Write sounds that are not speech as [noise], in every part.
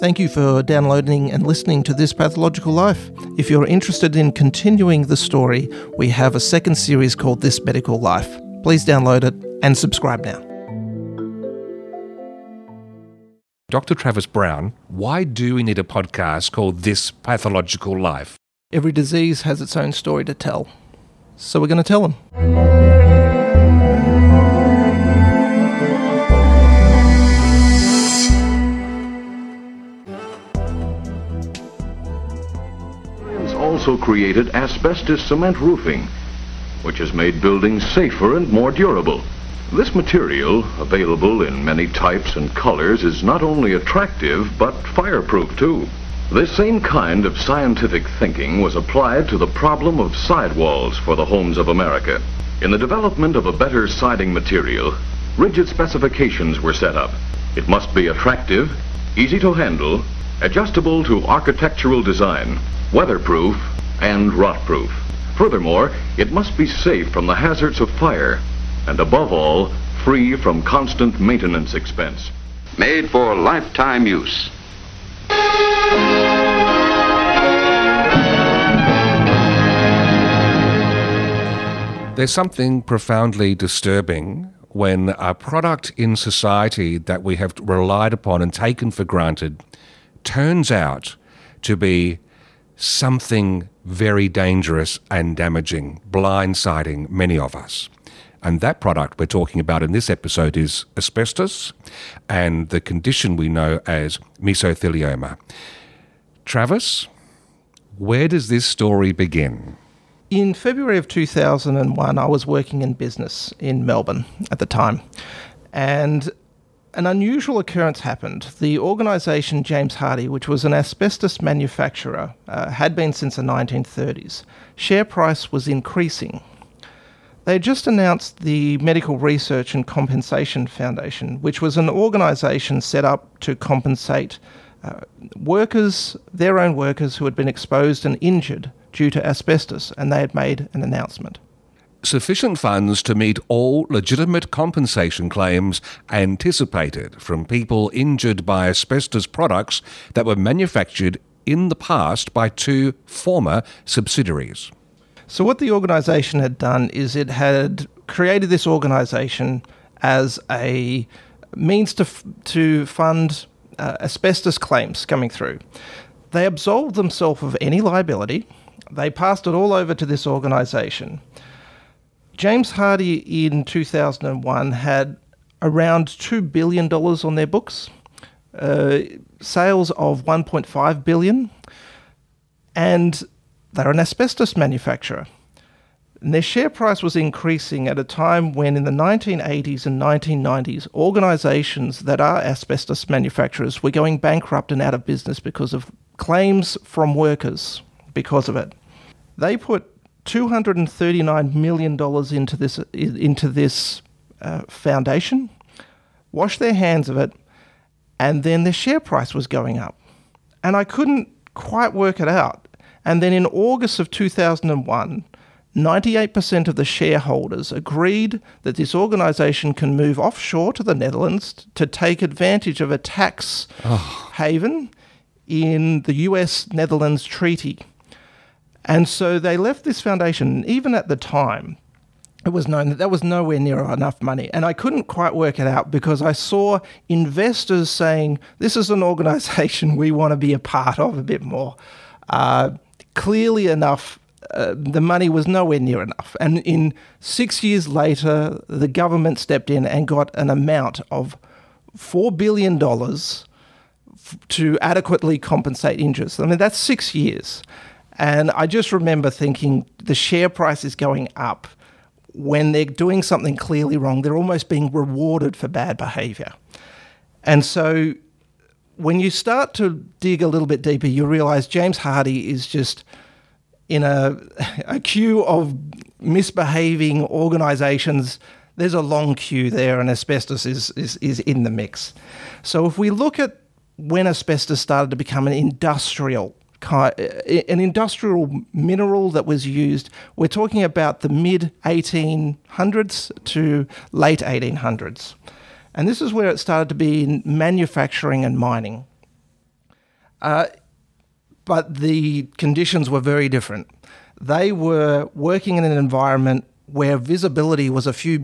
Thank you for downloading and listening to This Pathological Life. If you're interested in continuing the story, we have a second series called This Medical Life. Please download it and subscribe now. Dr. Travis Brown, why do we need a podcast called This Pathological Life? Every disease has its own story to tell. So we're going to tell them. Also created asbestos cement roofing, which has made buildings safer and more durable. This material, available in many types and colors, is not only attractive, but fireproof too. This same kind of scientific thinking was applied to the problem of sidewalls for the homes of America. In the development of a better siding material, rigid specifications were set up. It must be attractive, easy to handle, adjustable to architectural design, weatherproof, and rotproof. Furthermore, it must be safe from the hazards of fire, and above all, free from constant maintenance expense. Made for lifetime use. There's something profoundly disturbing when a product in society that we have relied upon and taken for granted turns out to be something very dangerous and damaging, blindsiding many of us. And that product we're talking about in this episode is asbestos and the condition we know as mesothelioma. Travis, where does this story begin? In February of 2001, I was working in business in Melbourne at the time. And an unusual occurrence happened. The organisation James Hardie, which was an asbestos manufacturer, uh, had been since the 1930s. Share price was increasing. They had just announced the Medical Research and Compensation Foundation, which was an organisation set up to compensate uh, workers, their own workers who had been exposed and injured due to asbestos, and they had made an announcement sufficient funds to meet all legitimate compensation claims anticipated from people injured by asbestos products that were manufactured in the past by two former subsidiaries. So, what the organisation had done is it had created this organisation as a means to, f- to fund uh, asbestos claims coming through. They absolved themselves of any liability. They passed it all over to this organisation. James Hardie in 2001 had around $2 billion on their books, uh, sales of 1.5 billion, and they're an asbestos manufacturer. And their share price was increasing at a time when, in the 1980s and 1990s, organizations that are asbestos manufacturers were going bankrupt and out of business because of claims from workers because of it. They put $239 million into this, into this uh, foundation, washed their hands of it, and then their share price was going up. And I couldn't quite work it out. And then in August of 2001, 98% of the shareholders agreed that this organization can move offshore to the Netherlands to take advantage of a tax oh. haven in the US Netherlands Treaty. And so they left this foundation. Even at the time, it was known that that was nowhere near enough money. And I couldn't quite work it out because I saw investors saying, this is an organization [laughs] we want to be a part of a bit more. Uh, clearly enough, uh, the money was nowhere near enough. And in six years later, the government stepped in and got an amount of $4 billion f- to adequately compensate interest. I mean, that's six years. And I just remember thinking the share price is going up when they're doing something clearly wrong. They're almost being rewarded for bad behavior. And so when you start to dig a little bit deeper, you realize James Hardie is just in a, a queue of misbehaving organizations. There's a long queue there, and asbestos is, is, is in the mix. So if we look at when asbestos started to become an industrial an industrial mineral that was used. We're talking about the mid 1800s to late 1800s. And this is where it started to be in manufacturing and mining. Uh, but the conditions were very different. They were working in an environment where visibility was a few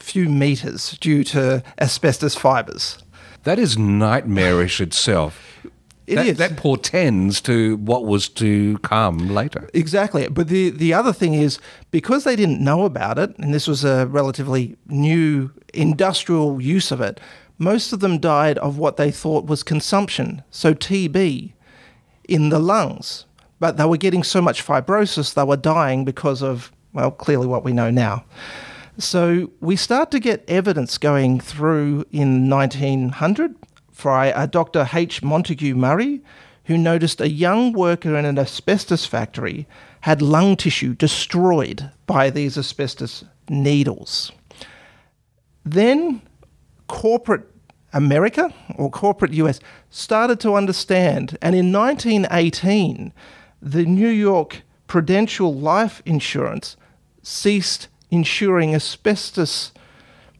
few meters due to asbestos fibers. That is nightmarish itself. It that, is. that portends to what was to come later. Exactly. But the, the other thing is because they didn't know about it, and this was a relatively new industrial use of it, most of them died of what they thought was consumption, so TB, in the lungs. But they were getting so much fibrosis, they were dying because of, well, clearly what we know now. So we start to get evidence going through in 1900 by a Dr. H. Montague Murray, who noticed a young worker in an asbestos factory had lung tissue destroyed by these asbestos needles. Then corporate America or corporate US started to understand, and in 1918, the New York Prudential Life Insurance ceased insuring asbestos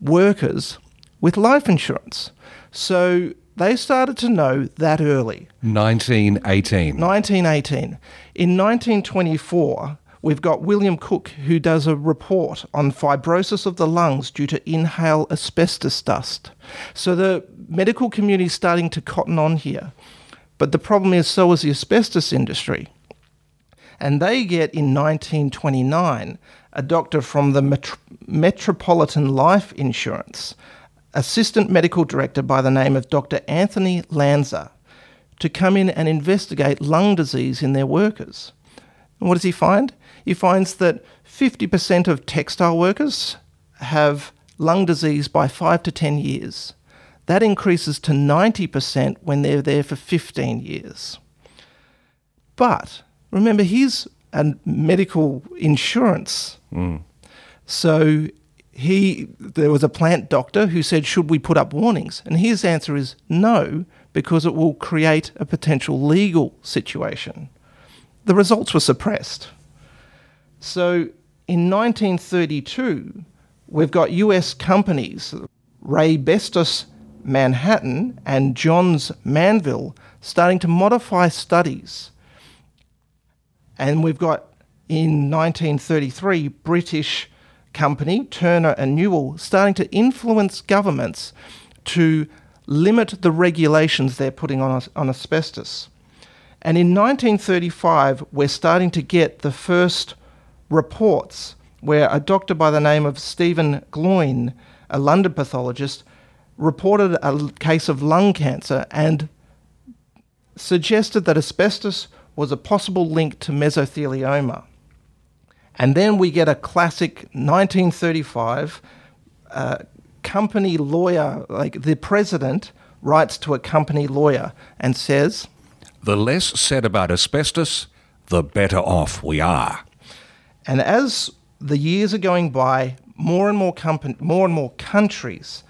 workers with life insurance. So they started to know that early. 1918. 1918. In 1924, we've got William Cook, who does a report on fibrosis of the lungs due to inhale asbestos dust. So the medical community is starting to cotton on here. But the problem is, so is the asbestos industry. And they get in 1929 a doctor from the Metro- Metropolitan Life Insurance, assistant medical director by the name of Dr. Anthony Lanza, to come in and investigate lung disease in their workers. And what does he find? He finds that 50% of textile workers have lung disease by 5 to 10 years. That increases to 90% when they're there for 15 years. But remember, he's a medical insurance. Mm. So he there was a plant doctor who said, "Should we put up warnings?" And his answer is no, because it will create a potential legal situation. The results were suppressed. So in 1932, we've got US companies, Ray Bestos Manhattan and Johns Manville, starting to modify studies. And we've got in 1933, British company Turner and Newall starting to influence governments to limit the regulations they're putting on, on asbestos. And in 1935, we're starting to get the first reports where a doctor by the name of Stephen Gloyne, a London pathologist, reported a case of lung cancer and suggested that asbestos was a possible link to mesothelioma. And then we get a classic 1935 uh, company lawyer, like the president writes to a company lawyer and says, The less said about asbestos, the better off we are. And as the years are going by, more and more company, more and more countries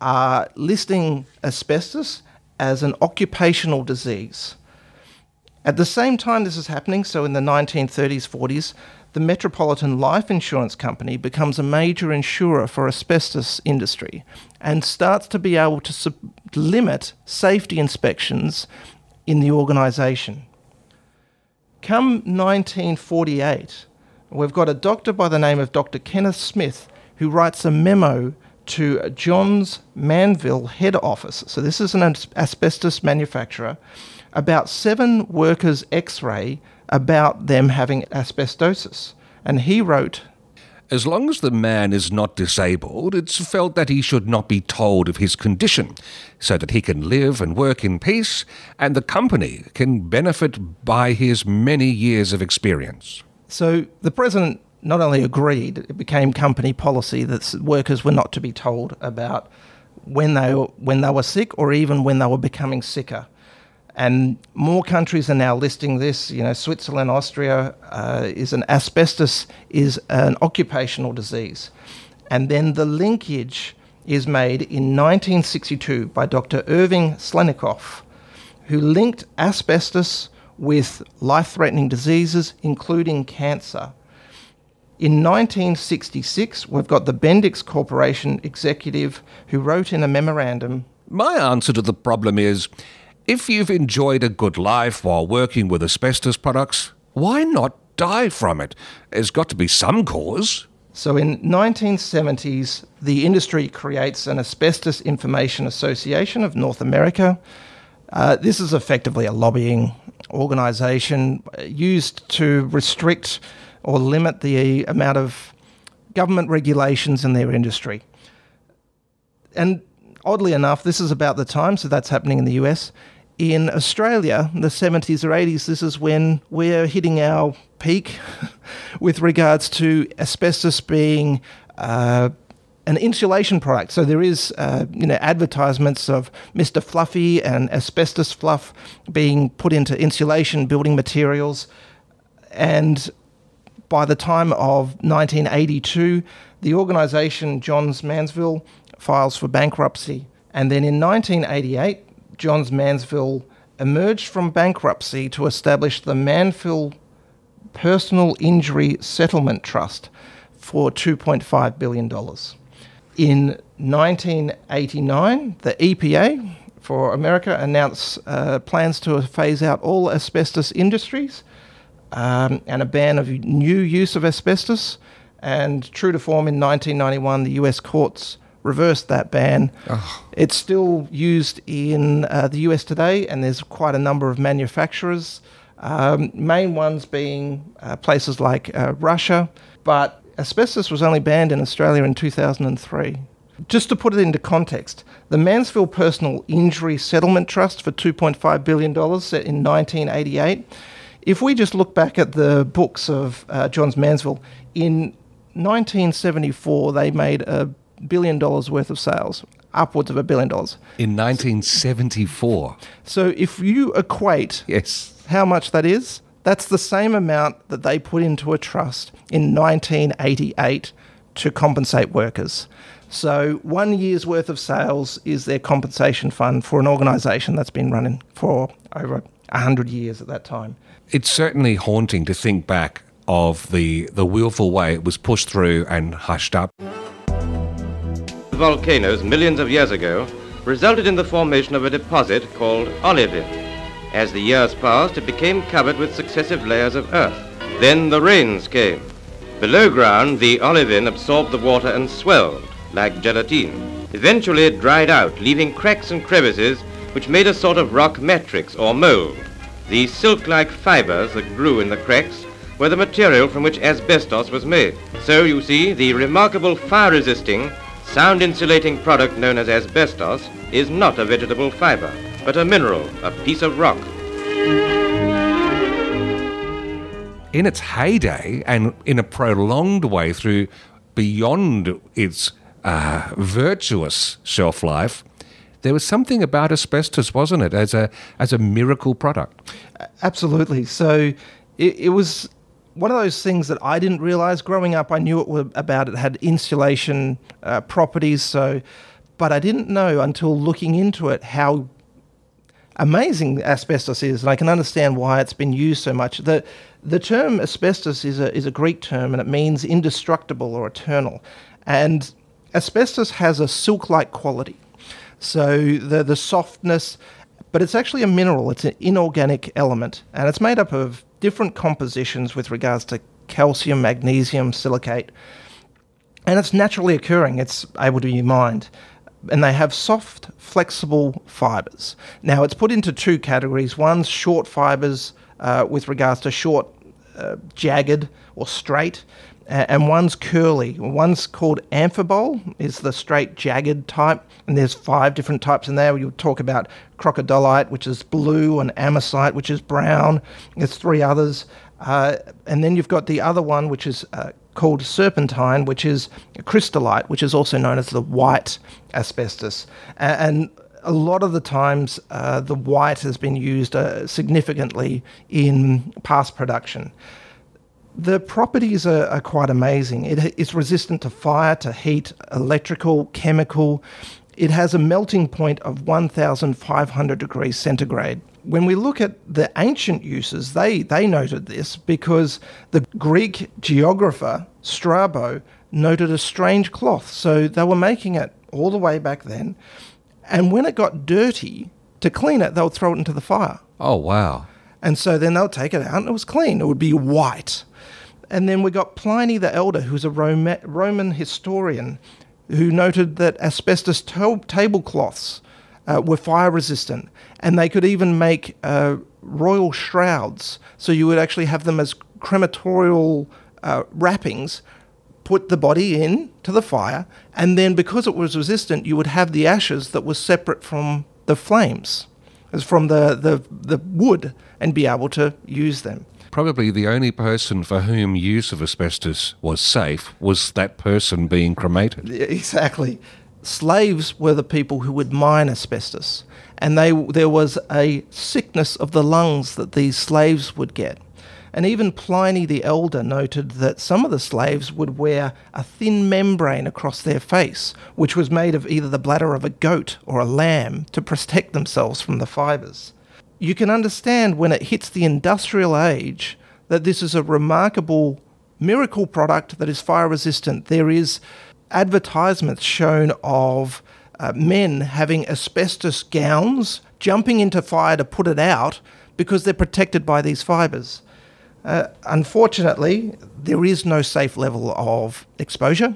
are listing asbestos as an occupational disease. At the same time this is happening, so in the 1930s, 40s, the Metropolitan Life Insurance Company becomes a major insurer for asbestos industry and starts to be able to sub- limit safety inspections in the organisation. Come 1948, we've got a doctor by the name of Dr. Kenneth Smith who writes a memo to Johns Manville head office. So, this is an as- asbestos manufacturer about seven workers' x ray about them having asbestosis. And he wrote, As long as the man is not disabled, it's felt that he should not be told of his condition, so that he can live and work in peace, and the company can benefit by his many years of experience. So the president not only agreed, it became company policy that workers were not to be told about when they were, when they were sick or even when they were becoming sicker. And more countries are now listing this. You know, Switzerland, Austria uh, is an asbestos is an occupational disease, and then the linkage is made in 1962 by Dr. Irving Selikoff, who linked asbestos with life-threatening diseases, including cancer. In 1966, we've got the Bendix Corporation executive who wrote in a memorandum My answer to the problem is If you've enjoyed a good life while working with asbestos products, why not die from it? There's got to be some cause. So in 1970s, the industry creates an Asbestos Information Association of North America. Uh, this is effectively a lobbying organisation used to restrict or limit the amount of government regulations in their industry. And oddly enough, this is about the time, so that's happening in the US. In Australia, the 70s or 80s, this is when we're hitting our peak [laughs] with regards to asbestos being uh, an insulation product. So there is, uh, you know, advertisements of Mr. Fluffy and asbestos fluff being put into insulation building materials, and by the time of 1982, the organisation Johns Manville files for bankruptcy, and then in 1988, Johns Manville emerged from bankruptcy to establish the Manville Personal Injury Settlement Trust for $2.5 billion. In 1989, the EPA for America announced uh, plans to phase out all asbestos industries um, and a ban of new use of asbestos. And true to form, in 1991, the US courts reversed that ban. Oh. It's still used in uh, the US today, and there's quite a number of manufacturers. Um, main ones being uh, places like uh, Russia, but asbestos was only banned in Australia in 2003. Just to put it into context, the Mansfield Personal Injury Settlement Trust for $2.5 billion set in 1988. If we just look back at the books of uh, Johns Mansfield, in 1974 they made a billion dollars worth of sales, upwards of a billion dollars. In 1974. So if you equate yes. how much that is, that's the same amount that they put into a trust in 1988 to compensate workers. So one year's worth of sales is their compensation fund for an organisation that's been running for over 100 years at that time. It's certainly haunting to think back of the, the willful way it was pushed through and hushed up volcanoes millions of years ago resulted in the formation of a deposit called olivine. As the years passed, it became covered with successive layers of earth. Then the rains came. Below ground, the olivine absorbed the water and swelled, like gelatine. Eventually it dried out, leaving cracks and crevices which made a sort of rock matrix or mold. The silk-like fibers that grew in the cracks were the material from which asbestos was made. So you see, the remarkable fire-resisting sound insulating product known as asbestos is not a vegetable fiber, but a mineral, a piece of rock. In its heyday and in a prolonged way through beyond its uh, virtuous shelf life, there was something about asbestos, wasn't it, as a as a miracle product? Absolutely. So it, it was one of those things that I didn't realize growing up. I knew it was about it had insulation uh, properties, so but I didn't know until looking into it how amazing asbestos is, and I can understand why it's been used so much. the The term asbestos is a is a Greek term, and it means indestructible or eternal, and asbestos has a silk-like quality. So the the softness, but it's actually a mineral. It's an inorganic element, and it's made up of different compositions with regards to calcium, magnesium, silicate, and it's naturally occurring. It's able to be mined. And they have soft, flexible fibers. Now, it's put into two categories. One's short fibers uh, with regards to short, uh, jagged, or straight, and one's curly. One's called amphibole, is the straight, jagged type, and there's five different types in there. You'll talk about crocidolite, which is blue, and amosite, which is brown. There's three others. Uh, and then you've got the other one, which is uh, called serpentine, which is crystallite, which is also known as the white asbestos. And a lot of the times, uh, the white has been used uh, significantly in past production. The properties are, are quite amazing. It is resistant to fire, to heat, electrical, chemical. It has a melting point of 1,500 degrees centigrade. When we look at the ancient uses, they, they noted this because the Greek geographer Strabo noted a strange cloth. So they were making it all the way back then. And when it got dirty, to clean it, they would throw it into the fire. Oh, wow. And so then they'll take it out and it was clean. It would be white. And then we got Pliny the Elder, who's a Roma- Roman historian, who noted that asbestos to- tablecloths uh, were fire resistant. And they could even make uh, royal shrouds. So you would actually have them as crematorial uh, wrappings, put the body in to the fire, and then because it was resistant, you would have the ashes that were separate from the flames, as from the, the, the wood, and be able to use them. Probably the only person for whom use of asbestos was safe was that person being cremated. [laughs] Exactly. Slaves were the people who would mine asbestos, and they, there was a sickness of the lungs that these slaves would get. And even Pliny the Elder noted that some of the slaves would wear a thin membrane across their face, which was made of either the bladder of a goat or a lamb to protect themselves from the fibres. You can understand when it hits the industrial age that this is a remarkable miracle product that is fire resistant. There is advertisements shown of uh, men having asbestos gowns jumping into fire to put it out because they're protected by these fibres. Uh, unfortunately, there is no safe level of exposure.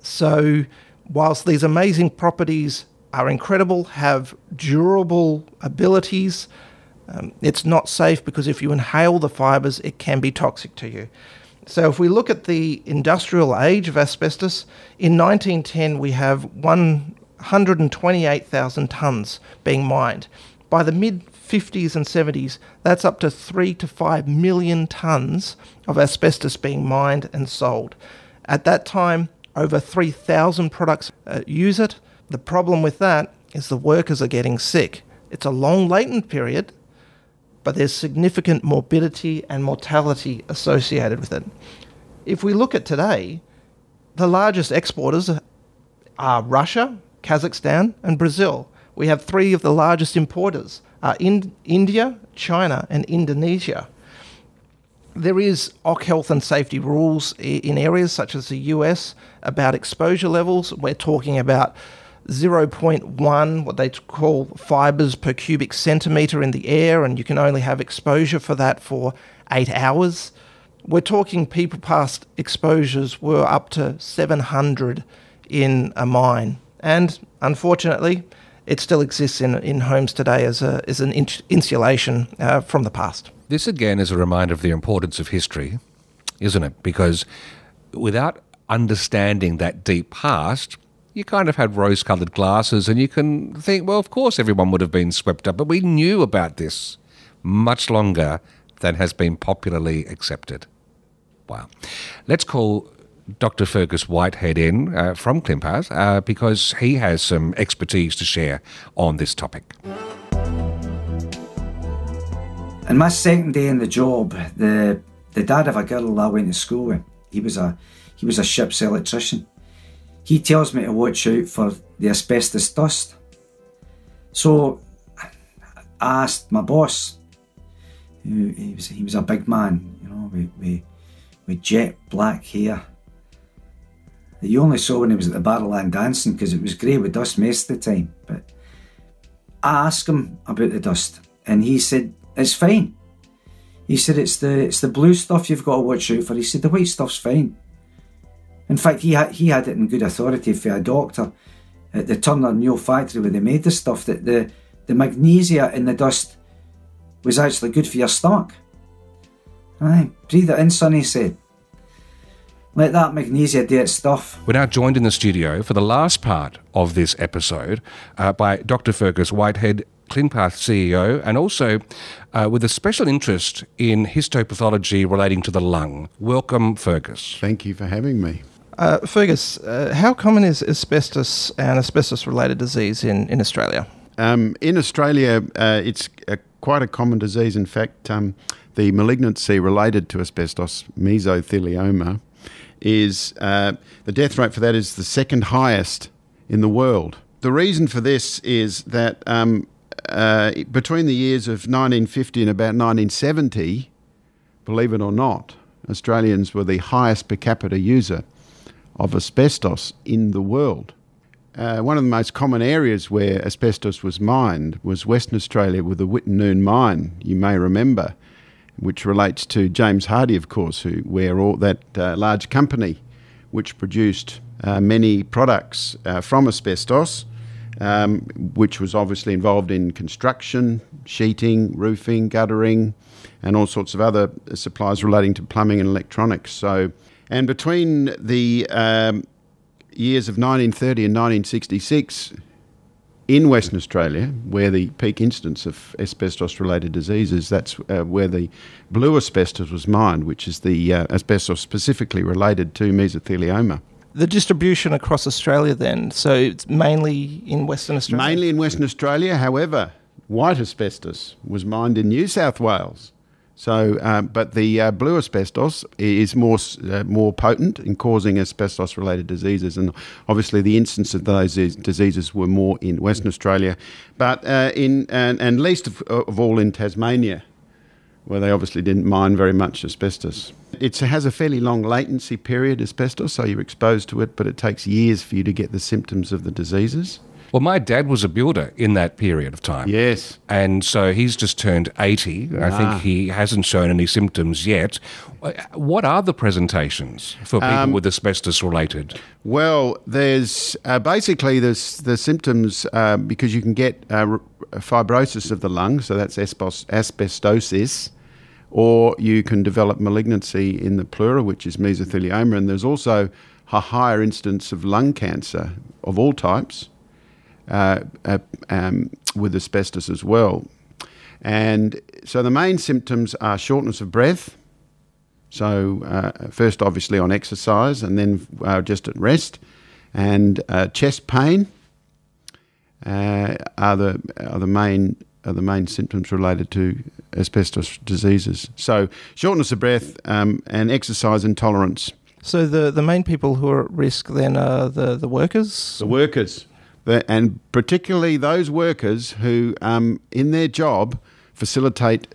So, whilst these amazing properties are incredible, have durable abilities, um, it's not safe because if you inhale the fibres, it can be toxic to you. So, if we look at the industrial age of asbestos, in 1910 we have 128,000 tonnes being mined. By the mid 50s and 70s, that's up to 3 to 5 million tonnes of asbestos being mined and sold. At that time, over 3,000 products uh, use it. The problem with that is the workers are getting sick. It's a long latent period, but there's significant morbidity and mortality associated with it. If we look at today, the largest exporters are Russia, Kazakhstan, and Brazil. We have three of the largest importers Uh, are in India, China, and Indonesia. There is OC health and safety rules in areas such as the US about exposure levels. We're talking about 0.1, what they call fibers per cubic centimeter in the air, and you can only have exposure for that for eight hours. We're talking people past exposures were up to 700 in a mine. And unfortunately, it still exists in, in homes today as, a, as an in- insulation uh, from the past. This again is a reminder of the importance of history, isn't it? Because without understanding that deep past, you kind of had rose coloured glasses and you can think, well, of course everyone would have been swept up, but we knew about this much longer than has been popularly accepted. Wow. Let's call Dr. Fergus Whitehead in uh, from Clinpath uh, because he has some expertise to share on this topic. In my second day in the job, the the dad of a girl I went to school with, he was a he was a ship's electrician. He tells me to watch out for the asbestos dust. So I asked my boss, he was he was a big man, you know, with, with, with jet black hair you only saw when he was at the Barrowland dancing because it was grey with dust most of the time. But I asked him about the dust, and he said it's fine. He said it's the it's the blue stuff you've got to watch out for. He said the white stuff's fine. In fact, he had he had it in good authority for a doctor at the Turner Newall factory where they made the stuff that the the magnesia in the dust was actually good for your stomach. Aye, breathe it in, son, he said. Let that magnesia do its stuff. We're now joined in the studio for the last part of this episode uh, by Dr. Fergus Whitehead, Clinpath CEO, and also uh, with a special interest in histopathology relating to the lung. Welcome, Fergus. Thank you for having me. Uh, Fergus, uh, how common is asbestos and asbestos related disease in, in Australia? Um, in Australia, uh, it's a, quite a common disease. In fact, um, the malignancy related to asbestos, mesothelioma, is uh, the death rate for that is the second highest in the world. The reason for this is that um, uh, between the years of 1950 and about 1970, believe it or not, Australians were the highest per capita user of asbestos in the world. uh, one of the most common areas where asbestos was mined was Western Australia with the Wittenoom mine. You may remember, which relates to James Hardie, of course, who where all that uh, large company, which produced uh, many products uh, from asbestos, um, which was obviously involved in construction, sheeting, roofing, guttering, and all sorts of other supplies relating to plumbing and electronics. So, and between the um, years of 1930 and 1966, in Western Australia, where the peak incidence of asbestos related diseases, that's uh, where the blue asbestos was mined, which is the uh, asbestos specifically related to mesothelioma. The distribution across Australia, then, so it's mainly in Western Australia? Mainly in Western Australia. However, white asbestos was mined in New South Wales. So, uh, but the uh, blue asbestos is more uh, more potent in causing asbestos-related diseases, and obviously the incidence of those diseases were more in Western Australia, but uh, in and, and least of, of, all in Tasmania, where they obviously didn't mine very much asbestos. It has a fairly long latency period, asbestos, so you're exposed to it, but it takes years for you to get the symptoms of the diseases. Well, my dad was a builder in that period of time. Yes. And so he's just turned 80. Ah. I think ah. he hasn't shown any symptoms yet. What are the presentations for people um, with asbestos related? Well, there's uh, basically there's the symptoms uh, because you can get uh, fibrosis of the lung, so that's asbestosis, or you can develop malignancy in the pleura, which is mesothelioma, and there's also a higher incidence of lung cancer of all types uh, uh, um, with asbestos as well. And so the main symptoms are shortness of breath. So, uh, first, obviously, on exercise, and then uh, just at rest, and uh, chest pain uh, are the are the main are the main symptoms related to asbestos diseases. So, shortness of breath um, and exercise intolerance. So, the, the main people who are at risk then are the, the workers? The workers and particularly those workers who, um, in their job, facilitate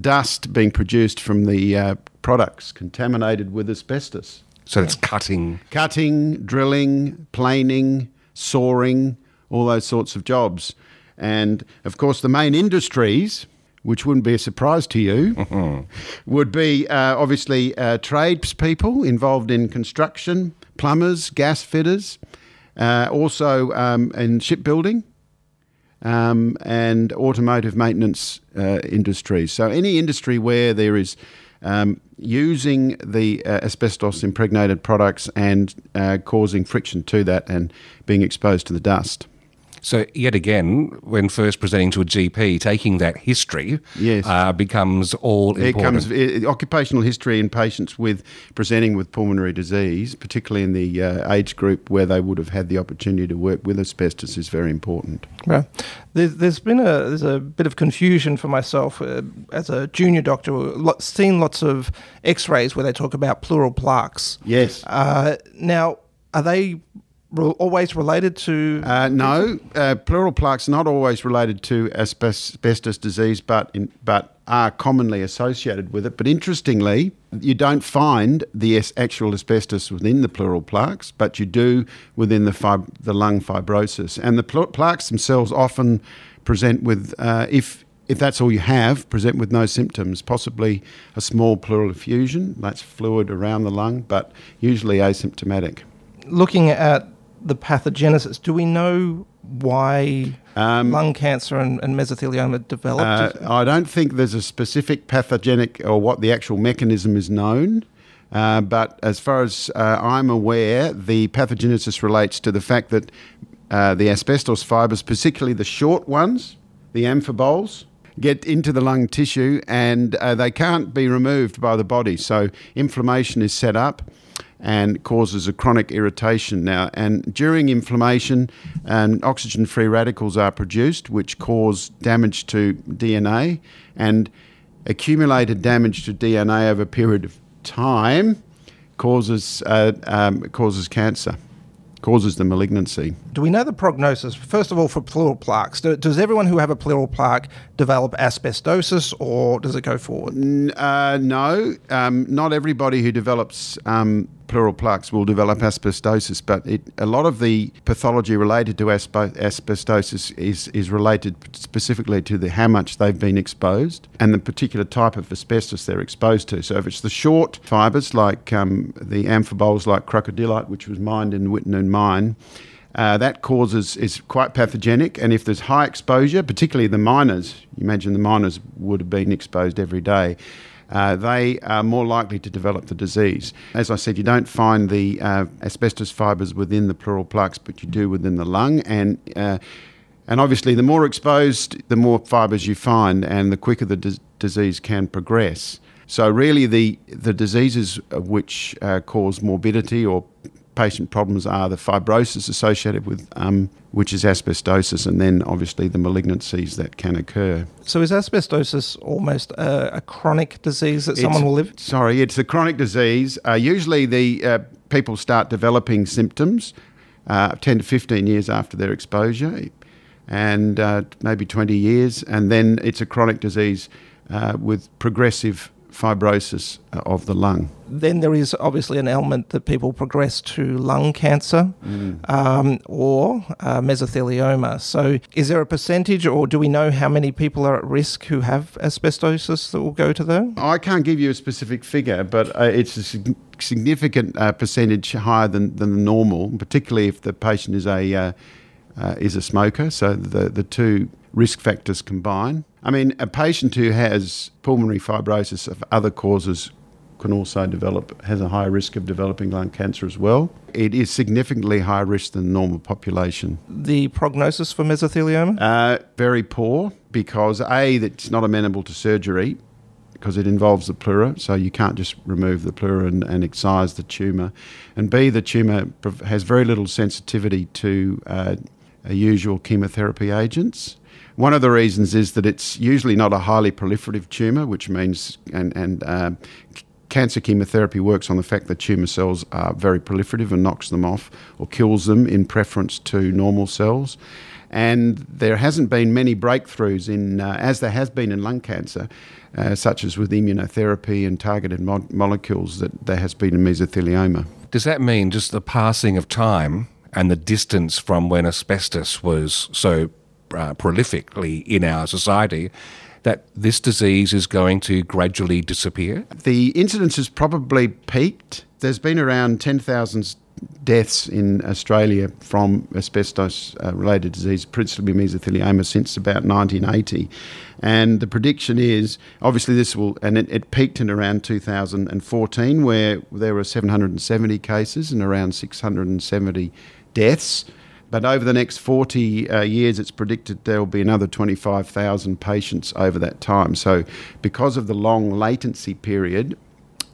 dust being produced from the uh, products contaminated with asbestos. So it's cutting, cutting, drilling, planing, sawing, all those sorts of jobs. And of course, the main industries, which wouldn't be a surprise to you, would be uh, obviously uh, tradespeople involved in construction, plumbers, gas fitters, uh, also um, in shipbuilding um, and automotive maintenance uh, industries. So any industry where there is um, using the uh, asbestos impregnated products and uh, causing friction to that and being exposed to the dust. So yet again, when first presenting to a GP, taking that history yes. Uh, becomes all it important. Comes, it, occupational history in patients with presenting with pulmonary disease, particularly in the uh, age group where they would have had the opportunity to work with asbestos, is very important. Well, there's, there's been a there's a bit of confusion for myself uh, as a junior doctor. Seen lots of X-rays where they talk about pleural plaques. Yes. Uh, now, are they always related to? Uh, no, uh, pleural plaques not always related to asbestos disease, but in, but are commonly associated with it. But interestingly, you don't find the actual asbestos within the pleural plaques, but you do within the fib- the lung fibrosis, and the pl- plaques themselves often present with uh, if if that's all you have, present with no symptoms, possibly a small pleural effusion, that's fluid around the lung, but usually asymptomatic. Looking at the pathogenesis. Do we know why um, lung cancer and, and mesothelioma developed? Uh, I don't think there's a specific pathogenic or what the actual mechanism is known. Uh, but as far as uh, I'm aware, the pathogenesis relates to the fact that uh, the asbestos fibres, particularly the short ones, the amphiboles, get into the lung tissue and uh, they can't be removed by the body. So inflammation is set up and causes a chronic irritation now. And during inflammation, and oxygen free radicals are produced, which cause damage to DNA, and accumulated damage to DNA over a period of time causes uh, um, causes cancer causes the malignancy. Do we know the prognosis, first of all, for pleural plaques? does everyone who have a pleural plaque develop asbestosis or does it go forward? Uh, no, um, not everybody who develops um, pleural plaques will develop asbestosis, but it, a lot of the pathology related to asbestosis is, is related specifically to the, how much they've been exposed and the particular type of asbestos they're exposed to. So if it's the short fibres like um, the amphiboles like crocidolite, which was mined in Wittenoom mine, uh, that causes is quite pathogenic, and if there's high exposure, particularly the miners, you imagine the miners would have been exposed every day. Uh, they are more likely to develop the disease. As I said, you don't find the uh, asbestos fibres within the pleural plaques, but you do within the lung, and uh, and obviously, the more exposed, the more fibres you find, and the quicker the dis- disease can progress. So, really, the the diseases which uh, cause morbidity or patient problems are the fibrosis associated with, um, which is asbestosis, and then obviously the malignancies that can occur. So is asbestosis almost a, a chronic disease that someone will live? Sorry, it's a chronic disease. Uh, usually, the uh, people start developing symptoms uh, 10 to 15 years after their exposure, and uh, maybe 20 years, and then it's a chronic disease uh, with progressive fibrosis uh, of the lung. Then there is obviously an element that people progress to lung cancer um, or uh, mesothelioma. So is there a percentage, or do we know how many people are at risk who have asbestosis that will go to there? I can't give you a specific figure, but uh, it's a sig- significant uh, percentage higher than, than the normal, particularly if the patient is a uh, is a smoker. So the the two risk factors combine. I mean, a patient who has pulmonary fibrosis of other causes can also develop has a higher risk of developing lung cancer as well. It is significantly higher risk than the normal population. The prognosis for mesothelioma? Uh, very poor because a that's not amenable to surgery because it involves the pleura, so you can't just remove the pleura and, and excise the tumour, and b the tumour has very little sensitivity to uh, usual chemotherapy agents. One of the reasons is that it's usually not a highly proliferative tumour, which means and and uh, cancer chemotherapy works on the fact that tumour cells are very proliferative and knocks them off or kills them in preference to normal cells. And there hasn't been many breakthroughs in, uh, as there has been in lung cancer, uh, such as with immunotherapy and targeted mo- molecules, that there has been in mesothelioma. Does that mean just the passing of time and the distance from when asbestos was so uh, prolifically in our society that this disease is going to gradually disappear? The incidence has probably peaked. There's been around 10,000 deaths in Australia from asbestos uh, related disease, principally mesothelioma, since about 1980. And the prediction is obviously this will, and it, it peaked in around 2014, where there were 770 cases and around 670 deaths. But over the next 40 uh, years, it's predicted there will be another 25,000 patients over that time. So, because of the long latency period,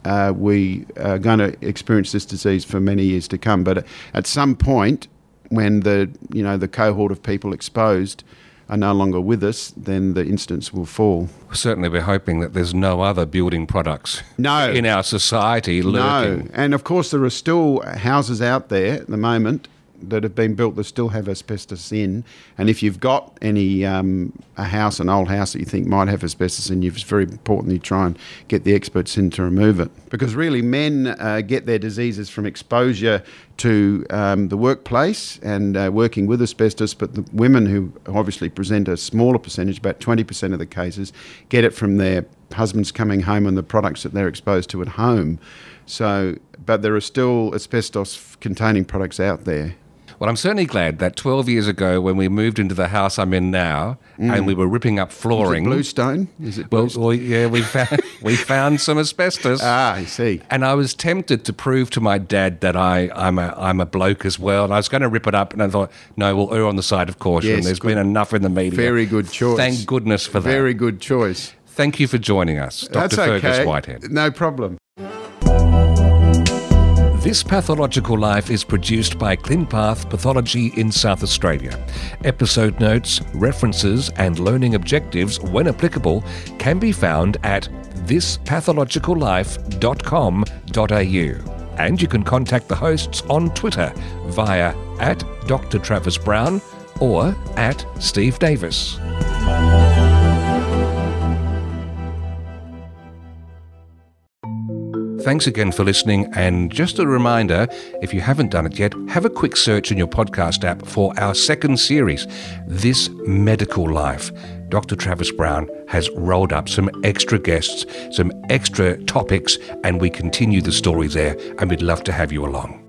uh, we are going to experience this disease for many years to come. But at some point, when the you know the cohort of people exposed are no longer with us, then the incidence will fall. Certainly, we're hoping that there's no other building products No. in our society lurking. No, and of course there are still houses out there at the moment that have been built that still have asbestos in. And if you've got any um, a house, an old house that you think might have asbestos in, it's very important you try and get the experts in to remove it. Because really, men uh, get their diseases from exposure to um, the workplace and uh, working with asbestos, but the women who obviously present a smaller percentage, about 20% of the cases, get it from their husbands coming home and the products that they're exposed to at home. So, but there are still asbestos containing products out there. Well, I'm certainly glad that 12 years ago, when we moved into the house I'm in now, and we were ripping up Mm. Is it flooring. bluestone? Is it well, well, yeah, we found [laughs] we found some asbestos. ah, I see. And I was tempted to prove to my dad that I, I'm a I'm a bloke as well. And I was going to rip it up, and I thought, no, we'll err on the side of caution. Yes, There's good. been enough in the media. Very good choice. Thank goodness for that. Very good choice. Thank you for joining us, Dr. That's Fergus okay. Whitehead. No problem. This Pathological Life is produced by ClinPath Pathology in South Australia. Episode notes, references, and learning objectives, when applicable, can be found at thispathological.life.com.au. And you can contact the hosts on Twitter via at Dr. Travis Brown or at Steve Davis. Thanks again for listening. And just a reminder if you haven't done it yet, have a quick search in your podcast app for our second series, This Medical Life. Dr. Travis Brown has rolled up some extra guests, some extra topics, and we continue the story there, and we'd love to have you along.